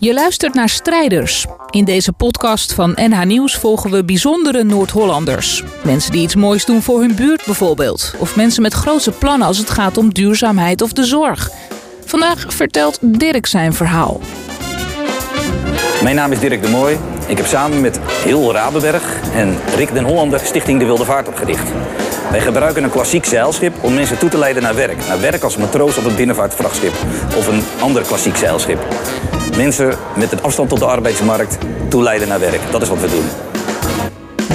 Je luistert naar Strijders. In deze podcast van NH Nieuws volgen we bijzondere Noord-Hollanders. Mensen die iets moois doen voor hun buurt bijvoorbeeld. Of mensen met grootse plannen als het gaat om duurzaamheid of de zorg. Vandaag vertelt Dirk zijn verhaal. Mijn naam is Dirk de Mooi. Ik heb samen met Heel Rabenberg en Rick den Hollander Stichting De Wilde Vaart opgericht. Wij gebruiken een klassiek zeilschip om mensen toe te leiden naar werk. Naar werk als matroos op een binnenvaartvrachtschip of een ander klassiek zeilschip. Mensen met een afstand tot de arbeidsmarkt toeleiden naar werk. Dat is wat we doen.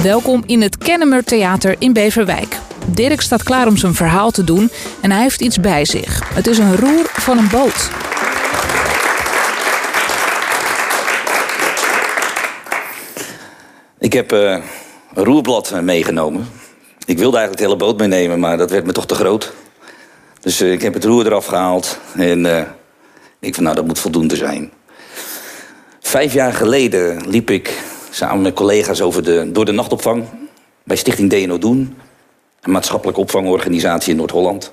Welkom in het Kennemer Theater in Beverwijk. Dirk staat klaar om zijn verhaal te doen en hij heeft iets bij zich. Het is een roer van een boot. Ik heb uh, een roerblad meegenomen. Ik wilde eigenlijk de hele boot meenemen, maar dat werd me toch te groot. Dus uh, ik heb het roer eraf gehaald en uh, ik van nou, dat moet voldoende zijn. Vijf jaar geleden liep ik samen met collega's over de, door de nachtopvang bij Stichting DNO Doen, een maatschappelijke opvangorganisatie in Noord-Holland.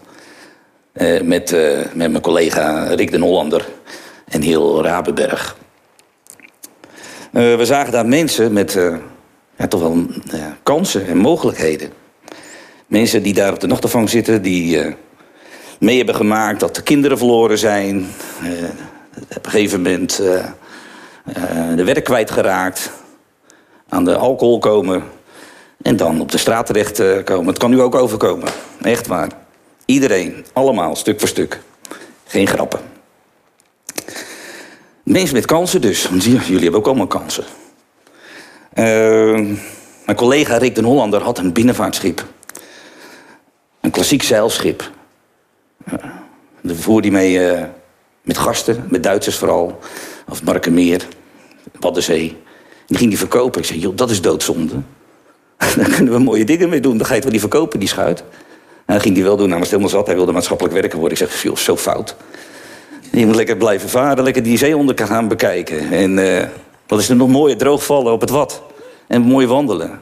Uh, met, uh, met mijn collega Rick den Hollander en heel Rabenberg. Uh, we zagen daar mensen met ja, toch wel kansen en mogelijkheden. Mensen die daar op de nachtopvang zitten, die mee hebben gemaakt dat de kinderen verloren zijn. op een gegeven moment de werk kwijtgeraakt, aan de alcohol komen en dan op de straat terecht uh, komen. Het kan nu ook overkomen, echt waar. Iedereen, allemaal, stuk voor stuk. Geen grappen. Mensen met kansen dus, want jullie hebben ook allemaal kansen. Uh, mijn collega Rick den Hollander had een binnenvaartschip. Een klassiek zeilschip. Daar voerde hij mee uh, met gasten, met Duitsers vooral. Of Markenmeer, Waddenzee. Die ging die verkopen. Ik zei, joh, dat is doodzonde. Daar kunnen we mooie dingen mee doen. Dan ga je het wel die verkopen, die schuit. En dat ging hij wel doen. Namens helemaal zat. Hij wilde maatschappelijk werken worden. Ik zeg, joh, zo fout. Je moet lekker blijven varen. Lekker die zee onder gaan bekijken. En uh, wat is er nog mooier? Droog vallen op het wat. En mooi wandelen.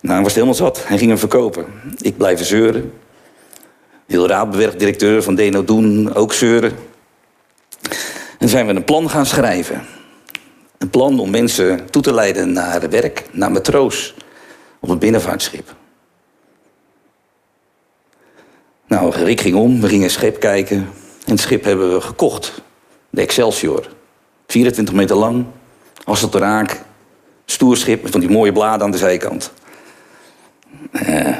Nou, hij was helemaal zat. Hij ging hem verkopen. Ik blijf zeuren. Heel raadbewerk, directeur van Deno Doen, ook zeuren. En zijn we een plan gaan schrijven. Een plan om mensen toe te leiden naar werk, naar matroos op een binnenvaartschip. Nou, Rick ging om, we gingen schip kijken. En het schip hebben we gekocht. De Excelsior. 24 meter lang, het raak, stoer schip met van die mooie bladen aan de zijkant. Uh,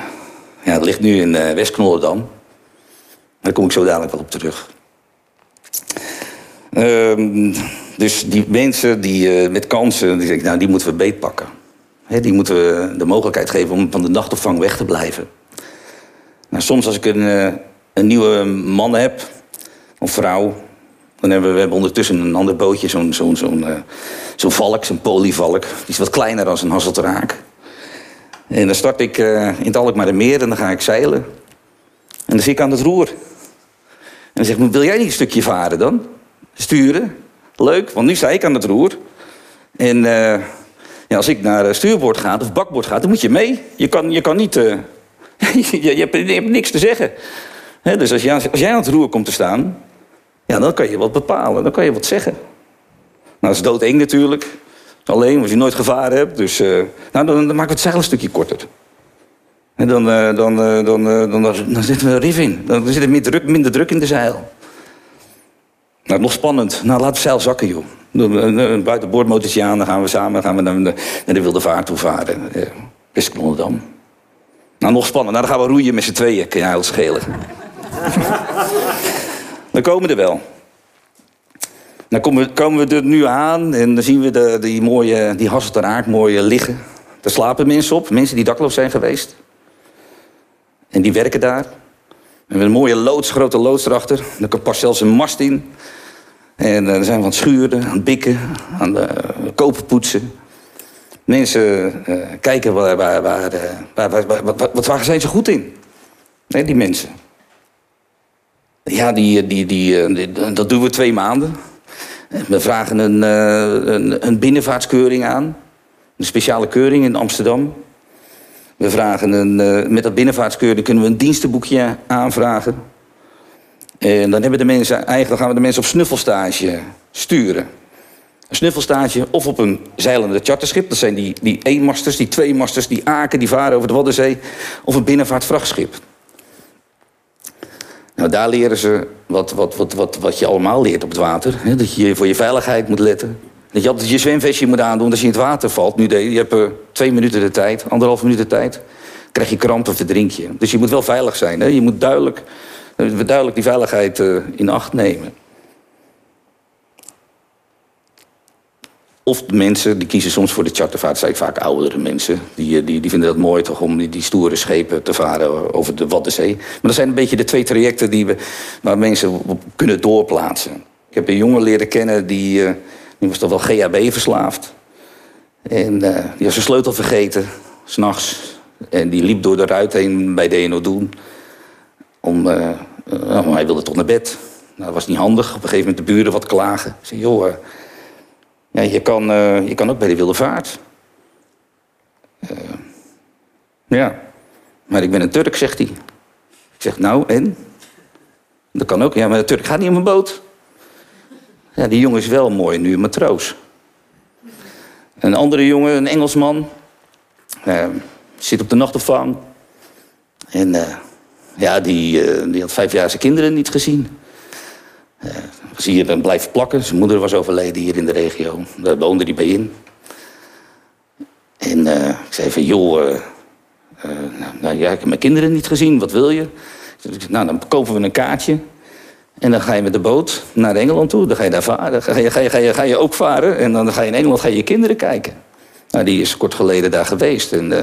ja, ligt nu in uh, West-Knollendam. Daar kom ik zo dadelijk wel op terug. Uh, dus die mensen die, uh, met kansen, die, nou, die moeten we beetpakken. He, die moeten we de mogelijkheid geven om van de nachtopvang weg te blijven. Nou, soms als ik een, uh, een nieuwe man heb, of vrouw... dan hebben we, hebben ondertussen een ander bootje, zo'n zo'n zo'n uh, zo valk, zo'n polyvalk. Die is wat kleiner dan een hasseltraak. En dan start ik in het meer en dan ga ik zeilen. En dan zit ik aan het roer. En dan zeg ik, wil jij niet een stukje varen dan? Sturen? Leuk, want nu sta ik aan het roer. En uh, ja, als ik naar stuurboord ga of bakboord ga, dan moet je mee. Je kan, je kan niet... Uh, je, je, hebt, je, niks te zeggen. Dus als jij, als jij aan het roer komt te staan... Ja, dan kan je wat bepalen. Dan kan je wat zeggen. Nou, dat is doodeng natuurlijk. Alleen, als je nooit gevaren hebt. Dus nou, dan, dan het zeil een stukje korter. En dan, dan, dan, dan, dan, zitten we er riff in. Dan zit er minder druk, minder druk in de zeil. Nou, nog spannend. Nou, laat het zeil zakken, joh. Een buitenboordmotortje aan, dan gaan we samen gaan we naar, de, Wilde Vaart toe varen. West Knollendam. Nou, nog spannend. Nou, dan gaan we roeien met z'n tweeën. Kan je heel schelen. dan komen we er wel. Dan komen we, komen we er nu aan en dan zien we de, die mooie, die Hasselteraak mooi liggen. Daar slapen mensen op, mensen die dakloos zijn geweest. En die werken daar. We hebben een mooie loods, grote loods erachter. Er past zelfs een mast in. En uh, dan zijn we aan het schuren, aan het bikken, aan de uh, kopen poetsen. Mensen uh, kijken waar, waar, waar, waar, wat, waar zijn ze goed in? Nee, die mensen. Ja, die, die, die, dat doen we twee maanden. We vragen een, een, een binnenvaartskeuring aan. Een speciale keuring in Amsterdam. We vragen een, uh, met dat binnenvaartskeuring kunnen we een dienstenboekje aanvragen. En dan, hebben de mensen, eigenlijk gaan we de mensen op snuffelstage sturen. een snuffelstaatje of op een zeilende charterschip. Dat zijn die, die eenmasters, die tweemasters, die aken die varen over de Waddenzee. Of een binnenvaartvrachtschip. Nou, daar leren ze wat, wat, wat, wat, wat je allemaal leert op het water. Hè? Dat je voor je veiligheid moet letten. Dat je altijd je zwemvestje moet aandoen als je in het water valt. Nu, je hebt uh, twee minuten de tijd, anderhalf minuut de tijd. krijg je krampen, verdrink je. Dus je moet wel veilig zijn. Hè? Je moet duidelijk, duidelijk die veiligheid uh, in acht nemen. Of de mensen, die kiezen soms voor de chartervaart, zijn vaak oudere mensen. Die, eh, die, die vinden dat mooi toch om die, die stoere schepen te varen over de Waddenzee. Maar dat zijn een beetje de twee trajecten die we, waar mensen op kunnen doorplaatsen. Ik heb een jongen leren kennen die, die was toch wel GHB verslaafd. En uh, die was zijn sleutel vergeten, s'nachts. En die liep door de ruit heen bij DNO Doen. Om, uh, hij wilde toch naar bed. Nou, dat was niet handig. Op een gegeven moment de buren wat klagen. Ik zei, joh... Ja, je, kan, je kan ook bij de wilde vaart. Ja, maar ik ben een Turk, zegt hij. Ik zeg, nou, en? Dat kan ook. Ja, maar de Turk gaat niet op een boot. Ja, die jongen is wel mooi, nu een matroos. Een andere jongen, een Engelsman, uh, zit op de nachtopvang. En ja, die, die had vijf jaar zijn kinderen niet gezien. Was hier dan blijven plakken. Zijn moeder was overleden hier in de regio. Daar woonde hij bij in. En ik zei van, joh, nou, nou, ja, ik heb mijn kinderen niet gezien. Wat wil je? Nou, dan kopen we een kaartje. En dan ga je met de boot naar Engeland toe. Dan ga je daar varen. Ga je, ga je, ga je, ga je ook varen. En dan ga je in Engeland ga je, kinderen kijken. Nou, die is kort geleden daar geweest. En uh,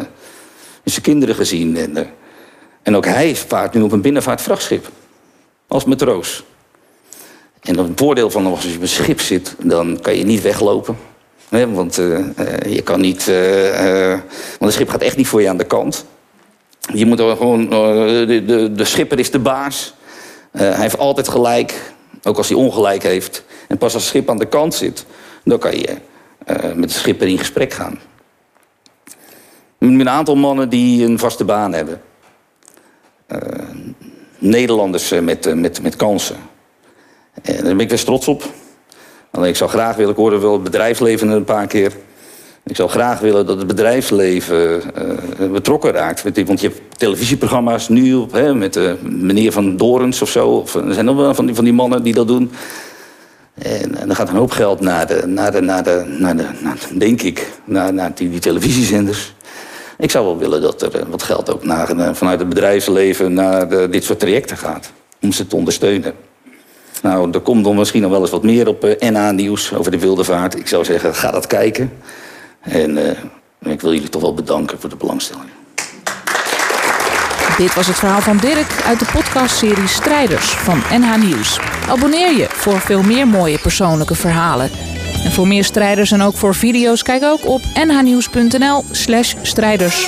zijn kinderen gezien. En, en ook hij vaart nu op een binnenvaartvrachtschip. Als matroos. En het voordeel van als je op een schip zit, dan kan je niet weglopen. Want uh, je kan niet. Want een schip gaat echt niet voor je aan de kant. Je moet gewoon. de, de, de schipper is de baas. Hij heeft altijd gelijk, ook als hij ongelijk heeft. En pas als het schip aan de kant zit, dan kan je met de schipper in gesprek gaan. Met een aantal mannen die een vaste baan hebben. Nederlanders met, met, met kansen. En daar ben ik best trots op. Alleen ik zou graag willen, hoorde wel het bedrijfsleven een paar keer. Ik zou graag willen dat het bedrijfsleven uh, betrokken raakt. Want je hebt televisieprogramma's nu op, hè, met uh, meneer Van Dorens of zo. Of, er zijn nog wel van die, van die mannen die dat doen. En, en dan gaat een hoop geld naar de, naar de, naar de, naar de naar, denk ik, naar, naar die, televisiezenders. Ik zou wel willen dat er wat geld ook naar, vanuit het bedrijfsleven naar dit soort trajecten gaat. Om ze te ondersteunen. Nou, er komt dan misschien nog wel eens wat meer op eh, NA-nieuws over de wilde vaart. Ik zou zeggen, ga dat kijken. En uh, ik wil jullie toch wel bedanken voor de belangstelling. Dit was het verhaal van Dirk uit de podcastserie Strijders van NH Nieuws. Abonneer je voor veel meer mooie persoonlijke verhalen. En voor meer strijders en ook voor video's, kijk ook op nhnieuws.nl/strijders.